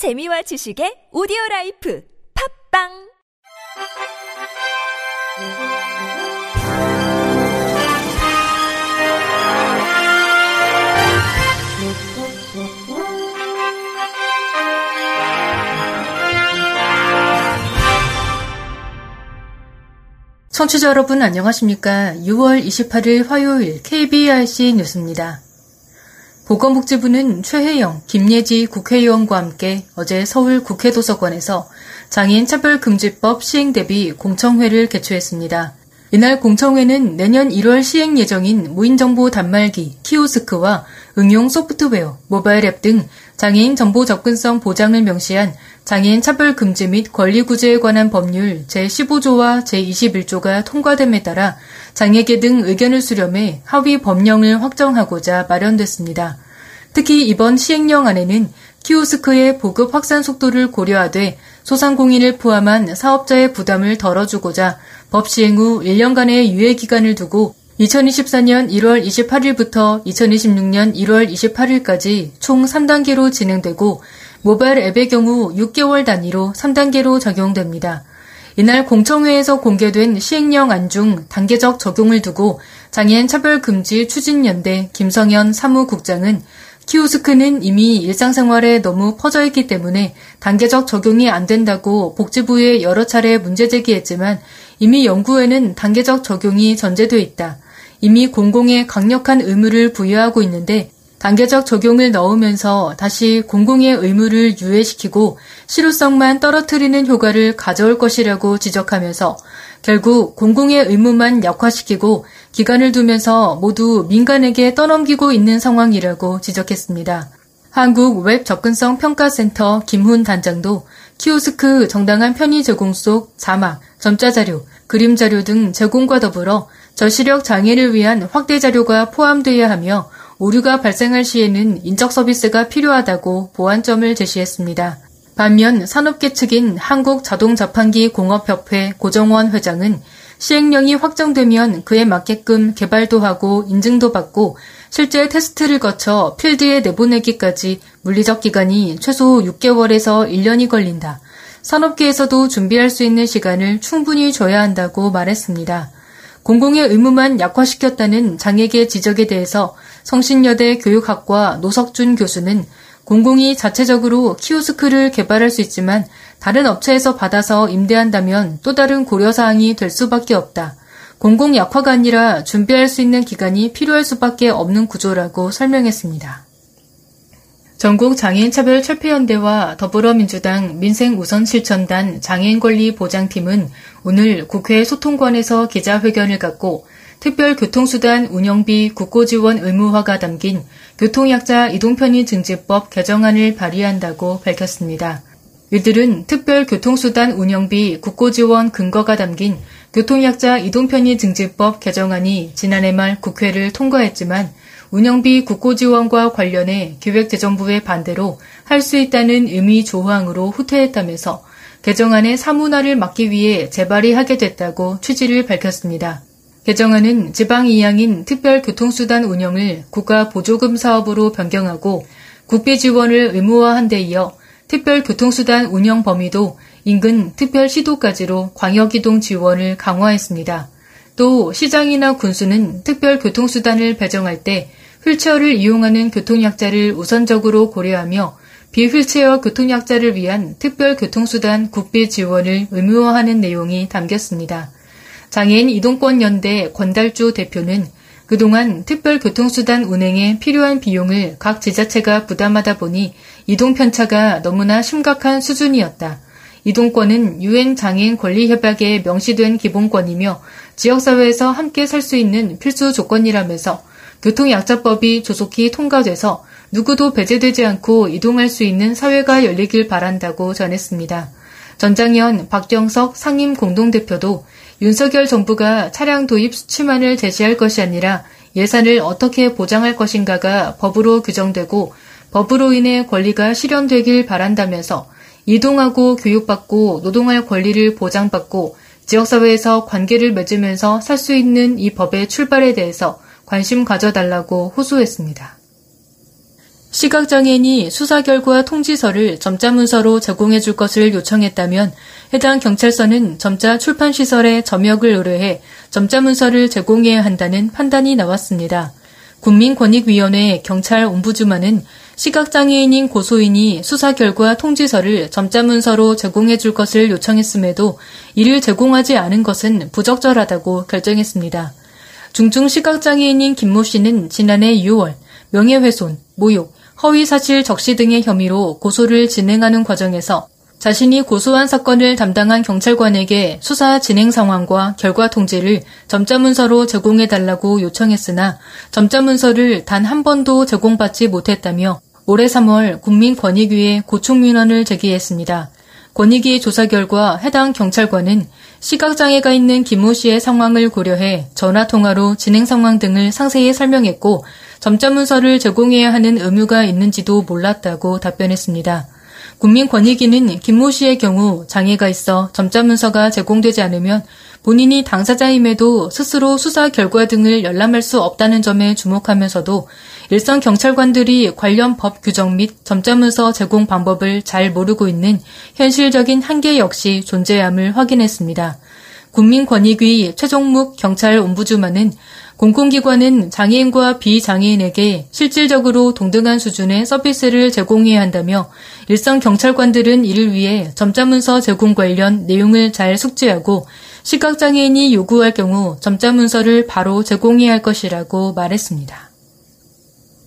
재미와 지식의 오디오 라이프 팝빵 청취자 여러분 안녕하십니까? 6월 28일 화요일 KBRC 뉴스입니다. 보건복지부는 최혜영, 김예지 국회의원과 함께 어제 서울 국회도서관에서 장애인 차별금지법 시행 대비 공청회를 개최했습니다. 이날 공청회는 내년 1월 시행 예정인 무인정보 단말기, 키오스크와 응용 소프트웨어, 모바일 앱 등 장애인 정보 접근성 보장을 명시한 장애인 차별 금지 및 권리 구제에 관한 법률 제15조와 제21조가 통과됨에 따라 장애계 등 의견을 수렴해 하위 법령을 확정하고자 마련됐습니다. 특히 이번 시행령 안에는 키오스크의 보급 확산 속도를 고려하되 소상공인을 포함한 사업자의 부담을 덜어주고자 법 시행 후 1년간의 유예 기간을 두고 2024년 1월 28일부터 2026년 1월 28일까지 총 3단계로 진행되고 모바일 앱의 경우 6개월 단위로 3단계로 적용됩니다. 이날 공청회에서 공개된 시행령 안중 단계적 적용을 두고 장애인 차별 금지 추진연대 김성현 사무국장은 키오스크는 이미 일상생활에 너무 퍼져 있기 때문에 단계적 적용이 안 된다고 복지부에 여러 차례 문제 제기했지만 이미 연구에는 단계적 적용이 전제돼 있다. 이미 공공에 강력한 의무를 부여하고 있는데 단계적 적용을 넣으면서 다시 공공의 의무를 유예시키고 실효성만 떨어뜨리는 효과를 가져올 것이라고 지적하면서 결국 공공의 의무만 약화시키고 기간을 두면서 모두 민간에게 떠넘기고 있는 상황이라고 지적했습니다. 한국 웹 접근성 평가센터 김훈 단장도 키오스크 정당한 편의 제공 속 자막, 점자 자료, 그림 자료 등 제공과 더불어 저시력 장애를 위한 확대 자료가 포함되어야 하며 오류가 발생할 시에는 인적 서비스가 필요하다고 보완점을 제시했습니다. 반면 산업계 측인 한국자동자판기 공업협회 고정원 회장은 시행령이 확정되면 그에 맞게끔 개발도 하고 인증도 받고 실제 테스트를 거쳐 필드에 내보내기까지 물리적 기간이 최소 6개월에서 1년이 걸린다. 산업계에서도 준비할 수 있는 시간을 충분히 줘야 한다고 말했습니다. 공공의 의무만 약화시켰다는 장애계 지적에 대해서 성신여대 교육학과 노석준 교수는 공공이 자체적으로 키오스크를 개발할 수 있지만 다른 업체에서 받아서 임대한다면 또 다른 고려사항이 될 수밖에 없다. 공공 약화가 아니라 준비할 수 있는 기간이 필요할 수밖에 없는 구조라고 설명했습니다. 전국 장애인차별 철폐연대와 더불어민주당 민생우선실천단 장애인권리보장팀은 오늘 국회 소통관에서 기자회견을 갖고 특별교통수단 운영비 국고지원 의무화가 담긴 교통약자 이동편의 증지법 개정안을 발의한다고 밝혔습니다. 이들은 특별교통수단 운영비 국고지원 근거가 담긴 교통약자 이동편의 증지법 개정안이 지난해 말 국회를 통과했지만 운영비 국고 지원과 관련해 기획재정부의 반대로 할 수 있다는 의미 조항으로 후퇴했다면서 개정안의 사문화를 막기 위해 재발의하게 됐다고 취지를 밝혔습니다. 개정안은 지방 이양인 특별교통수단 운영을 국가 보조금 사업으로 변경하고 국비 지원을 의무화한 데 이어 특별교통수단 운영 범위도 인근 특별시도까지로 광역이동 지원을 강화했습니다. 또 시장이나 군수는 특별교통수단을 배정할 때 휠체어를 이용하는 교통약자를 우선적으로 고려하며 비휠체어 교통약자를 위한 특별교통수단 국비 지원을 의무화하는 내용이 담겼습니다. 장애인 이동권 연대 권달주 대표는 그동안 특별교통수단 운행에 필요한 비용을 각 지자체가 부담하다 보니 이동 편차가 너무나 심각한 수준이었다. 이동권은 유엔 장애인 권리 협약에 명시된 기본권이며 지역사회에서 함께 살 수 있는 필수 조건이라면서 교통약자법이 조속히 통과돼서 누구도 배제되지 않고 이동할 수 있는 사회가 열리길 바란다고 전했습니다. 전장현 박경석 상임 공동대표도 윤석열 정부가 차량 도입 수치만을 제시할 것이 아니라 예산을 어떻게 보장할 것인가가 법으로 규정되고 법으로 인해 권리가 실현되길 바란다면서 이동하고 교육받고 노동할 권리를 보장받고 지역사회에서 관계를 맺으면서 살 수 있는 이 법의 출발에 대해서 관심 가져달라고 호소했습니다. 시각장애인이 수사 결과 통지서를 점자 문서로 제공해 줄 것을 요청했다면 해당 경찰서는 점자 출판 시설에 점역을 의뢰해 점자 문서를 제공해야 한다는 판단이 나왔습니다. 국민권익위원회 경찰 옴부즈만은 시각장애인인 고소인이 수사 결과 통지서를 점자 문서로 제공해 줄 것을 요청했음에도 이를 제공하지 않은 것은 부적절하다고 결정했습니다. 중증 시각장애인인 김모 씨는 지난해 6월 명예훼손, 모욕, 허위사실 적시 등의 혐의로 고소를 진행하는 과정에서 자신이 고소한 사건을 담당한 경찰관에게 수사 진행 상황과 결과 통지를 점자 문서로 제공해달라고 요청했으나 점자 문서를 단 한 번도 제공받지 못했다며 올해 3월 국민권익위에 고충민원을 제기했습니다. 권익위 조사 결과 해당 경찰관은 시각장애가 있는 김모 씨의 상황을 고려해 전화통화로 진행 상황 등을 상세히 설명했고 점자 문서를 제공해야 하는 의무가 있는지도 몰랐다고 답변했습니다. 국민권익위는 김모 씨의 경우 장애가 있어 점자 문서가 제공되지 않으면 본인이 당사자임에도 스스로 수사 결과 등을 열람할 수 없다는 점에 주목하면서도 일선 경찰관들이 관련 법 규정 및 점자문서 제공 방법을 잘 모르고 있는 현실적인 한계 역시 존재함을 확인했습니다. 국민권익위 최종묵 경찰 옴부주만은 공공기관은 장애인과 비장애인에게 실질적으로 동등한 수준의 서비스를 제공해야 한다며 일선 경찰관들은 이를 위해 점자문서 제공 관련 내용을 잘 숙지하고 시각장애인이 요구할 경우 점자 문서를 바로 제공해야 할 것이라고 말했습니다.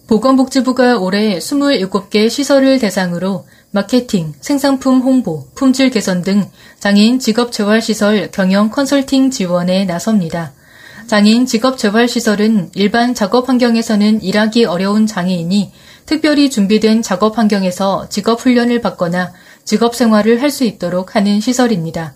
보건복지부가 올해 27개 시설을 대상으로 마케팅, 생산품 홍보, 품질 개선 등 장애인 직업재활시설 경영 컨설팅 지원에 나섭니다. 장애인 직업재활시설은 일반 작업 환경에서는 일하기 어려운 장애인이 특별히 준비된 작업 환경에서 직업 훈련을 받거나 직업 생활을 할 수 있도록 하는 시설입니다.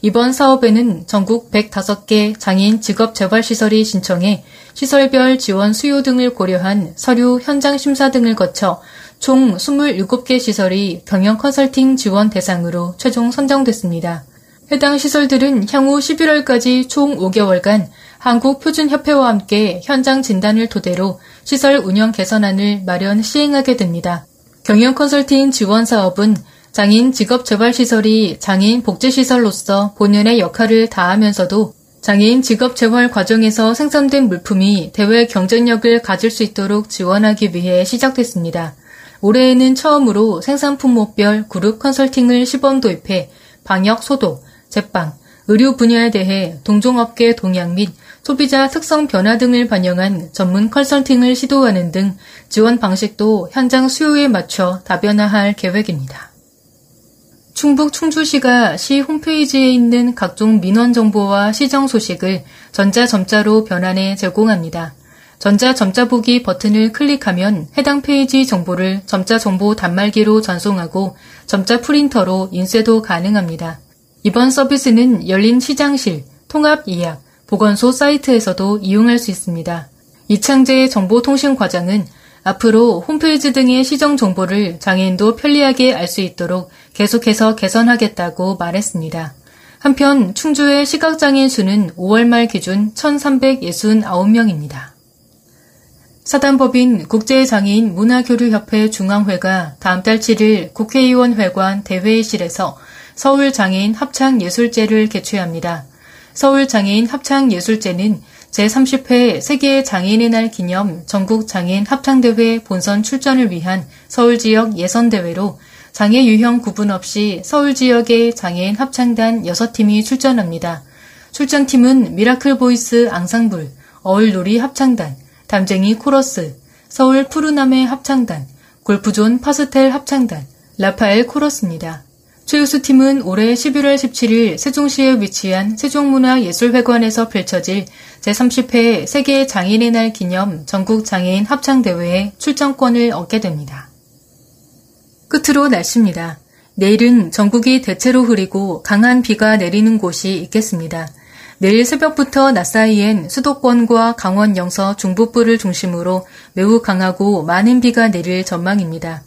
이번 사업에는 전국 105개 장애인 직업재활시설이 신청해 시설별 지원 수요 등을 고려한 서류 현장 심사 등을 거쳐 총 27개 시설이 경영 컨설팅 지원 대상으로 최종 선정됐습니다. 해당 시설들은 향후 11월까지 총 5개월간 한국표준협회와 함께 현장 진단을 토대로 시설 운영 개선안을 마련 시행하게 됩니다. 경영 컨설팅 지원 사업은 장인 직업재활시설이 장애인 복지시설로서 본연의 역할을 다하면서도 장애인 직업재활 과정에서 생산된 물품이 대외 경쟁력을 가질 수 있도록 지원하기 위해 시작됐습니다. 올해에는 처음으로 생산 품목별 그룹 컨설팅을 시범 도입해 방역 소독, 제빵, 의료 분야에 대해 동종업계 동향 및 소비자 특성 변화 등을 반영한 전문 컨설팅을 시도하는 등 지원 방식도 현장 수요에 맞춰 다변화할 계획입니다. 충북 충주시가 시 홈페이지에 있는 각종 민원 정보와 시정 소식을 전자점자로 변환해 제공합니다. 전자점자 보기 버튼을 클릭하면 해당 페이지 정보를 점자 정보 단말기로 전송하고 점자 프린터로 인쇄도 가능합니다. 이번 서비스는 열린 시장실, 통합 예약, 보건소 사이트에서도 이용할 수 있습니다. 이창재 정보통신과장은 앞으로 홈페이지 등의 시정 정보를 장애인도 편리하게 알 수 있도록 계속해서 개선하겠다고 말했습니다. 한편 충주의 시각장애인 수는 5월 말 기준 1,369명입니다. 사단법인 국제장애인 문화교류협회 중앙회가 다음 달 7일 국회의원 회관 대회의실에서 서울장애인 합창예술제를 개최합니다. 서울장애인 합창예술제는 제30회 세계 장애인의 날 기념 전국 장애인 합창대회 본선 출전을 위한 서울 지역 예선대회로 장애 유형 구분 없이 서울 지역의 장애인 합창단 6팀이 출전합니다. 출전팀은 미라클 보이스 앙상블, 어울놀이 합창단, 담쟁이 코러스, 서울 푸르남의 합창단, 골프존 파스텔 합창단, 라파엘 코러스입니다. 최우수 팀은 올해 11월 17일 세종시에 위치한 세종문화예술회관에서 펼쳐질 제30회 세계 장애인의 날 기념 전국 장애인 합창대회에 출전권을 얻게 됩니다. 끝으로 날씨입니다. 내일은 전국이 대체로 흐리고 강한 비가 내리는 곳이 있겠습니다. 내일 새벽부터 낮 사이엔 수도권과 강원 영서 중북부를 중심으로 매우 강하고 많은 비가 내릴 전망입니다.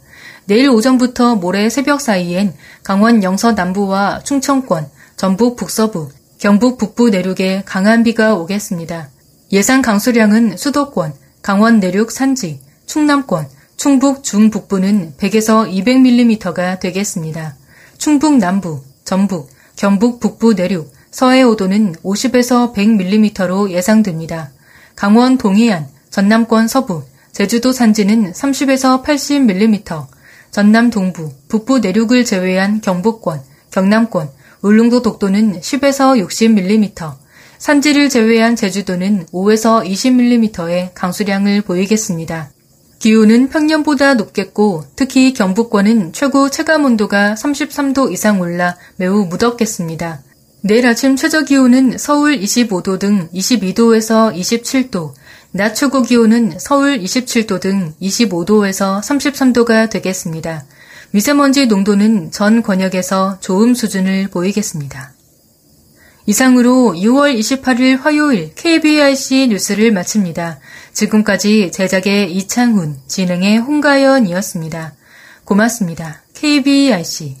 내일 오전부터 모레 새벽 사이엔 강원 영서 남부와 충청권, 전북 북서부, 경북 북부 내륙에 강한 비가 오겠습니다. 예상 강수량은 수도권, 강원 내륙 산지, 충남권, 충북 중북부는 100에서 200mm가 되겠습니다. 충북 남부, 전북, 경북 북부 내륙, 서해 5도는 50에서 100mm로 예상됩니다. 강원 동해안, 전남권 서부, 제주도 산지는 30에서 80mm, 전남 동부, 북부 내륙을 제외한 경북권, 경남권, 울릉도 독도는 10에서 60mm, 산지를 제외한 제주도는 5에서 20mm의 강수량을 보이겠습니다. 기온은 평년보다 높겠고 특히 경북권은 최고 체감 온도가 33도 이상 올라 매우 무덥겠습니다. 내일 아침 최저 기온은 서울 25도 등 22도에서 27도, 낮 최고 기온은 서울 27도 등 25도에서 33도가 되겠습니다. 미세먼지 농도는 전 권역에서 좋음 수준을 보이겠습니다. 이상으로 6월 28일 화요일 KBRC 뉴스를 마칩니다. 지금까지 제작의 이창훈, 진행의 홍가연이었습니다. 고맙습니다. KBRC